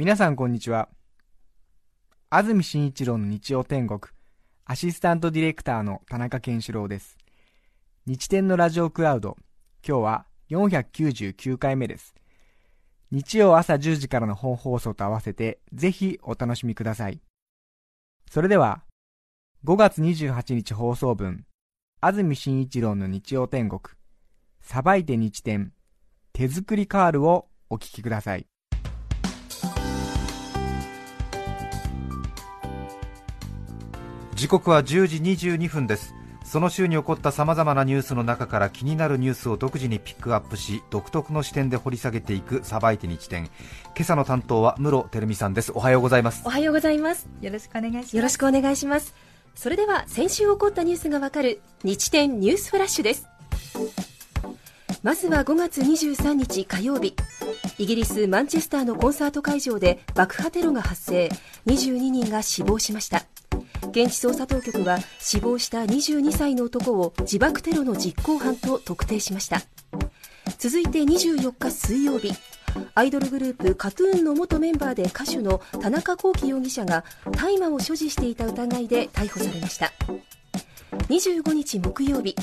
皆さんこんにちは。安住紳一郎の日曜天国アシスタントディレクターの田中健志郎です。日天のラジオクラウド今日は499回目です。日曜朝10時からの本放送と合わせてぜひお楽しみください。それでは5月28日放送分安住紳一郎の日曜天国さばいて日天手作りカールをお聞きください。時刻は10時22分です。その週に起こったさまざまなニュースの中から気になるニュースを独自にピックアップし独特の視点で掘り下げていくさばいて日展今朝の担当は室照美さんです。おはようございます。おはようございます。よろしくお願いします。よろしくお願いします。それでは先週起こったニュースがわかる日天ニュースフラッシュです。まずは5月23日火曜日。イギリス・マンチェスターのコンサート会場で爆破テロが発生。22人が死亡しました現地捜査当局は死亡した22歳の男を自爆テロの実行犯と特定しました。続いて24日水曜日アイドルグループ KAT−TUN の元メンバーで歌手の田中聖容疑者が大麻を所持していた疑いで逮捕されました。25日木曜日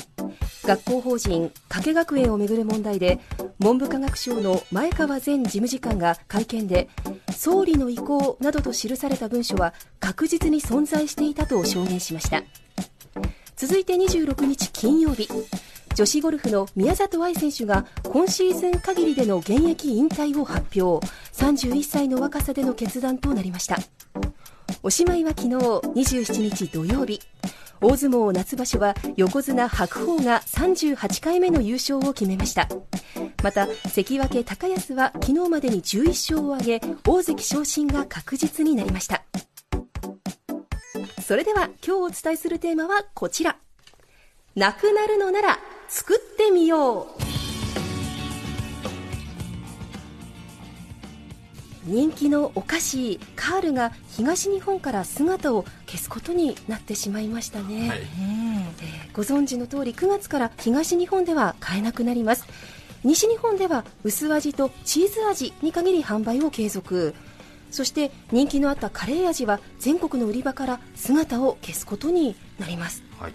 学校法人加計学園をめぐる問題で文部科学省の前川前事務次官が会見で総理の意向などと記された文書は確実に存在していたと証言しました。続いて26日金曜日女子ゴルフの宮里藍選手が今シーズン限りでの現役引退を発表。31歳の若さでの決断となりました。おしまいは昨日27日土曜日大相撲夏場所は横綱白鵬が38回目の優勝を決めました。また関脇高安は昨日までに11勝を挙げ大関昇進が確実になりました。それでは今日お伝えするテーマはこちら。なくなるのなら作ってみよう。人気のお菓子カールが東日本から姿を消すことになってしまいましたね、はい。えー、ご存知の通り9月から東日本では買えなくなります。西日本では薄味とチーズ味に限り販売を継続そして人気のあったカレー味は全国の売り場から姿を消すことになります、はい、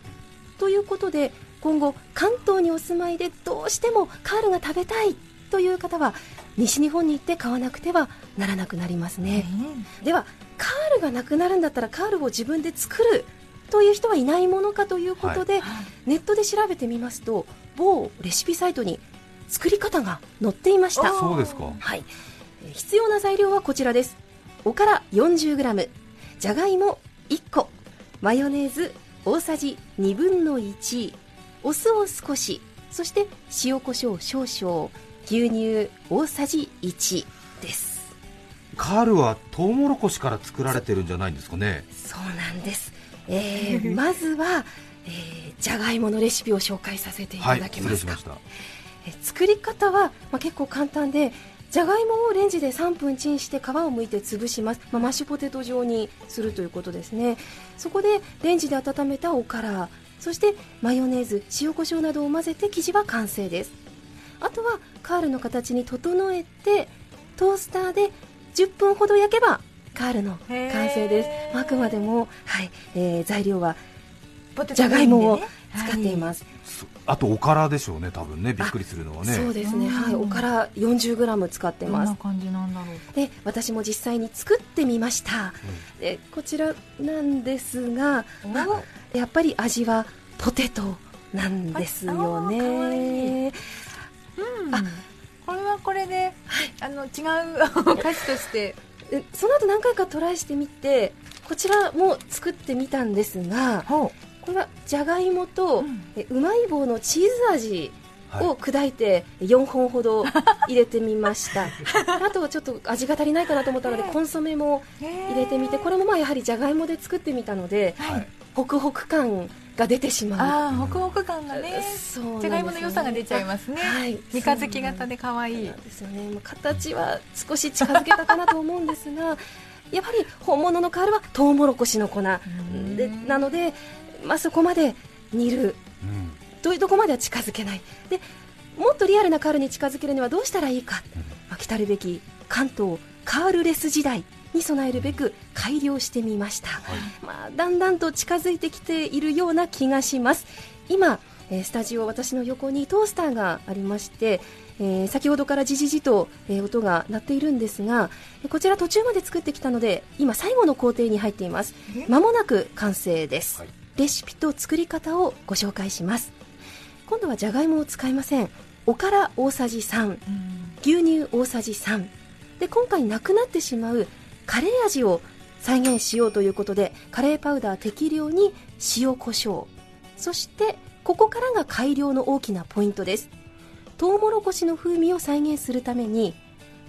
ということで今後関東にお住まいでどうしてもカールが食べたいという方は西日本に行って買わなくてはならなくなりますね、うん、ではカールがなくなるんだったらカールを自分で作るという人はいないものかということで、はい、ネットで調べてみますと某レシピサイトに作り方が載っていました。そうですか、はい、必要な材料はこちらですおから 40g じゃがいも1個。マヨネーズ大さじ2分の1お酢を少し。そして塩コショウ少々。牛乳大さじ1です。カールはトウモロコシから作られてるんじゃないんですかね？そうなんです、えー、まずは、えー、じゃがいものレシピを紹介させていただけますか、はい、え作り方は、まあ、結構簡単でじゃがいもをレンジで3分チンして皮を剥いて潰します、まあ、マッシュポテト状にするということですね。そこでレンジで温めたおからそしてマヨネーズ塩コショウなどを混ぜて生地は完成です。あとはカールの形に整えてトースターで10分ほど焼けばカールの完成です、あくまでも、はいえー、材料はじゃがいもを使っています、あとおからでしょうね多分ね。びっくりするのはね。そうですね。はいおから 40g 使ってます。どんな感じなんだろう。で私も実際に作ってみました、うん、でこちらなんですが、やっぱり味はポテトなんですよね。うん、あ。これはこれで、あの違うお菓子として。その後何回かトライしてみてこちらも作ってみたんですがこれはじゃがいもと、うまい棒のチーズ味を砕いて4本ほど入れてみました、あとはちょっと味が足りないかなと思ったのでコンソメも入れてみてこれもまあやはりじゃがいもで作ってみたので、はい、ホクホク感が出てしまう。ああホクホク感がね。じゃがいもの良さが出ちゃいますね、はい、三日月型で可愛い。ですよね。形は少し近づけたかなと思うんですがやっぱり本物のカールはトウモロコシの粉。でなので、まあ、そこまで煮る、というところまでは近づけない。でもっとリアルなカールに近づけるにはどうしたらいいか、まあ、来たるべき関東カールレス時代に備えるべく改良してみました、まあ、だんだんと近づいてきているような気がします。今えースタジオ私の横にトースターがありまして、えー先ほどからじじじと、えー音が鳴っているんですがえーこちら途中まで作ってきたので今最後の工程に入っています。まもなく完成です、はいレシピと作り方をご紹介します。今度はじゃがいもを使いません。おから大さじ3牛乳大さじ3で今回なくなってしまうカレー味を再現しようということでカレーパウダー適量に塩コショウ。そしてここからが改良の大きなポイントです。トウモロコシの風味を再現するために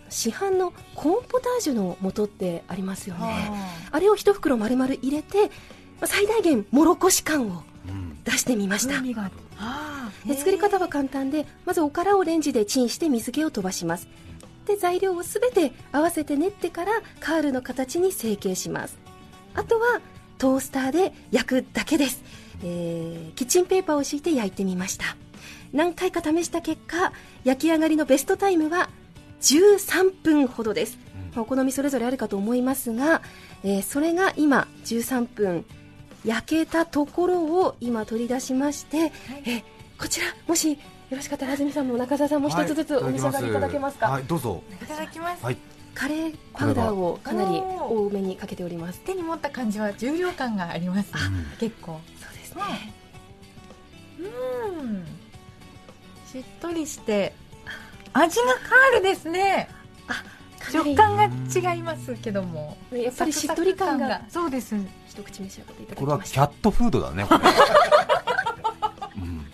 市販のコーンポタージュの素ってありますよね。あれを一袋丸々入れてまあ最大限もろこし感をうん出してみました。風味があるあーで作り方は簡単でまずおからをレンジでチンして水気を飛ばします。で材料をすべて合わせて練ってからカールの形に成形します。あとはトースターで焼くだけです、えーキッチンペーパーを敷いて焼いてみました。何回か試した結果焼き上がりのベストタイムは13分ほどです、まあお好みそれぞれあるかと思いますが、えーそれが今13分焼けたところを今取り出しまして、えーこちらもしよろしかったら安住さんも中澤さんも一つずつお召し上がりいただけますか、はいどうぞ。いただきます、はい。カレーパウダーをかなり多めにかけております。手に持った感じは重量感がありますうん。結構。そうですね。うん。しっとりして。味がカールですね食感が違いますけども。やっぱりしっとり感が。そうです。一口召し上がっていただこれはきました。キャットフードだねこれ。うん。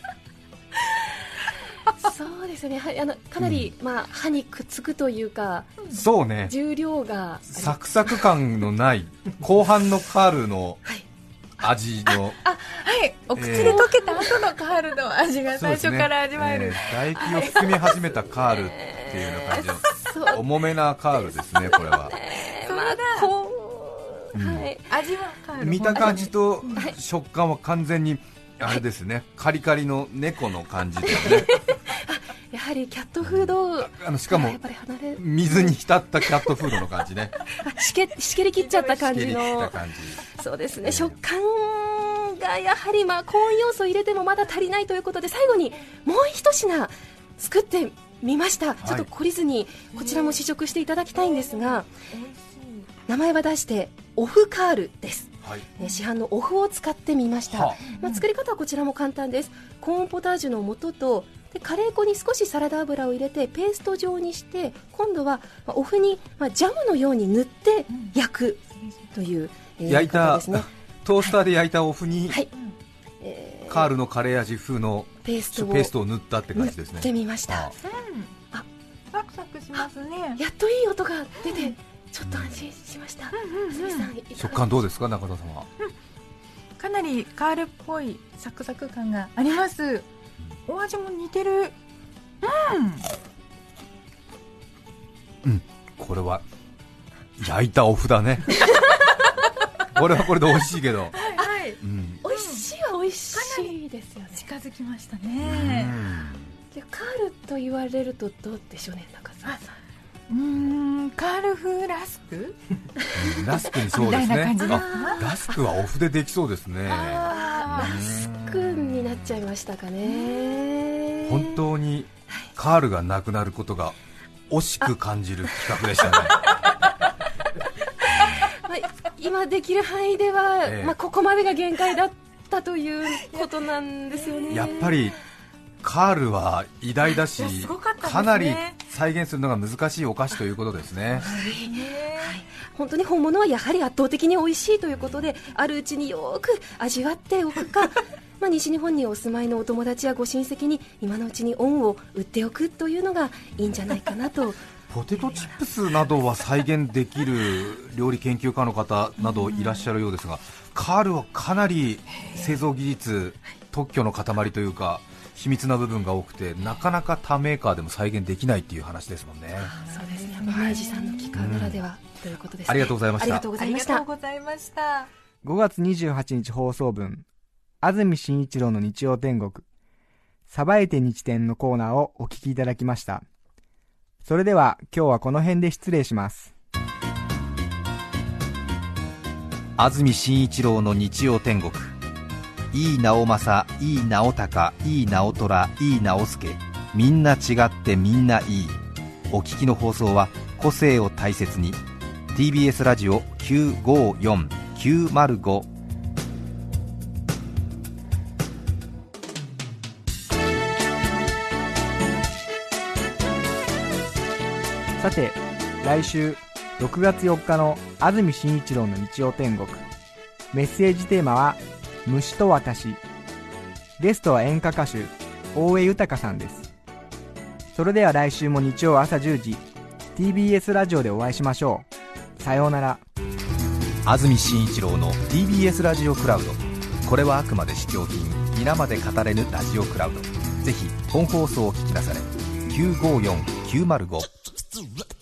そうですね。はいあのかなり、まあ、歯にくっつくというかそうね。重量がサクサク感のない後半のカールのはい。味の。はい。お口で溶けた後のカールの味が最初から味わえる、ね。えー唾液を含み始めたカールっていうような感じの重めなカールですねこれはね。それだまあこう、うん。はい。味はカール。見た感じとはい。食感は完全にあれですね。カリカリの猫の感じですね。やはりキャットフードあのしかも水に浸ったキャットフードの感じね。あ しけしけりきっちゃった感じの。そうですね。食感がやはりまあコーン要素を入れてもまだ足りないということで最後にもう一品作ってみました、ちょっと懲りずにこちらも試食していただきたいんですが名前は出してオフカールです。はい。えー市販のオフを使ってみました、はまあ、作り方はこちらも簡単です。コーンポタージュの素とでカレー粉に少しサラダ油を入れてペースト状にして今度はまあオフに、まあ、ジャムのように塗って焼くという、えー焼いた方ですね、トースターで焼いたオフにはい。えーカールのカレー味風のペーストをペーストを塗ったって感塗じですね。ってみました。あしますね。やっといい音が出てちょっと安心しました。食感どうですか中田さんは？かなりカールっぽいサクサク感があります。お味も似てる。うん。これは焼いたオフだね。これはこれで美味しいけど、はいはい。うん。美味しいは美味しいですよね。近づきましたうねんでカールと言われるとどうでしょうね中澤さん。うーんカール風ラスク？ラスクにそうですね。ラスクはオフでできそうですね。あラスクになっちゃいましたかね。本当にカールがなくなることが惜しく感じる企画でしたね。まあ、今できる範囲では、ええ。まあ、ここまでが限界だったということなんですよね。やっぱりカールは偉大だしかね。かなり再現するのが難しいお菓子ということですね。本当に本物はやはり圧倒的に美味しいということであるうちによく味わっておくか。まあ西日本にお住まいのお友達やご親戚に今のうちに恩を売っておくというのがいいんじゃないかなと。ポテトチップスなどは再現できる料理研究家の方などいらっしゃるようですが、カールはかなり製造技術、特許の塊というか、秘密な部分が多くて、なかなか他メーカーでも再現できないっていう話ですもんね。あそうですね、明治さんの機間ならでは、はい、ということです、ね、ありがとうございました。ありがとうございました。した5月28日放送分、安住紳一郎の日曜天国、さばえて日天のコーナーをお聞きいただきました。それでは今日はこの辺で失礼します。安住紳一郎の日曜天国。いい直政いい直隆いい直虎いい直輔みんな違ってみんないい。お聞きの放送は個性を大切に。TBS ラジオ954905さて来週6月4日の安住紳一郎の日曜天国。メッセージテーマは「虫と私」ゲストは演歌歌手大江豊さんです。それでは来週も日曜朝10時 TBS ラジオでお会いしましょう。さようなら。安住紳一郎の TBS ラジオクラウド。これはあくまで試供品皆まで語れぬラジオクラウド。ぜひ本放送を聞きなされ954905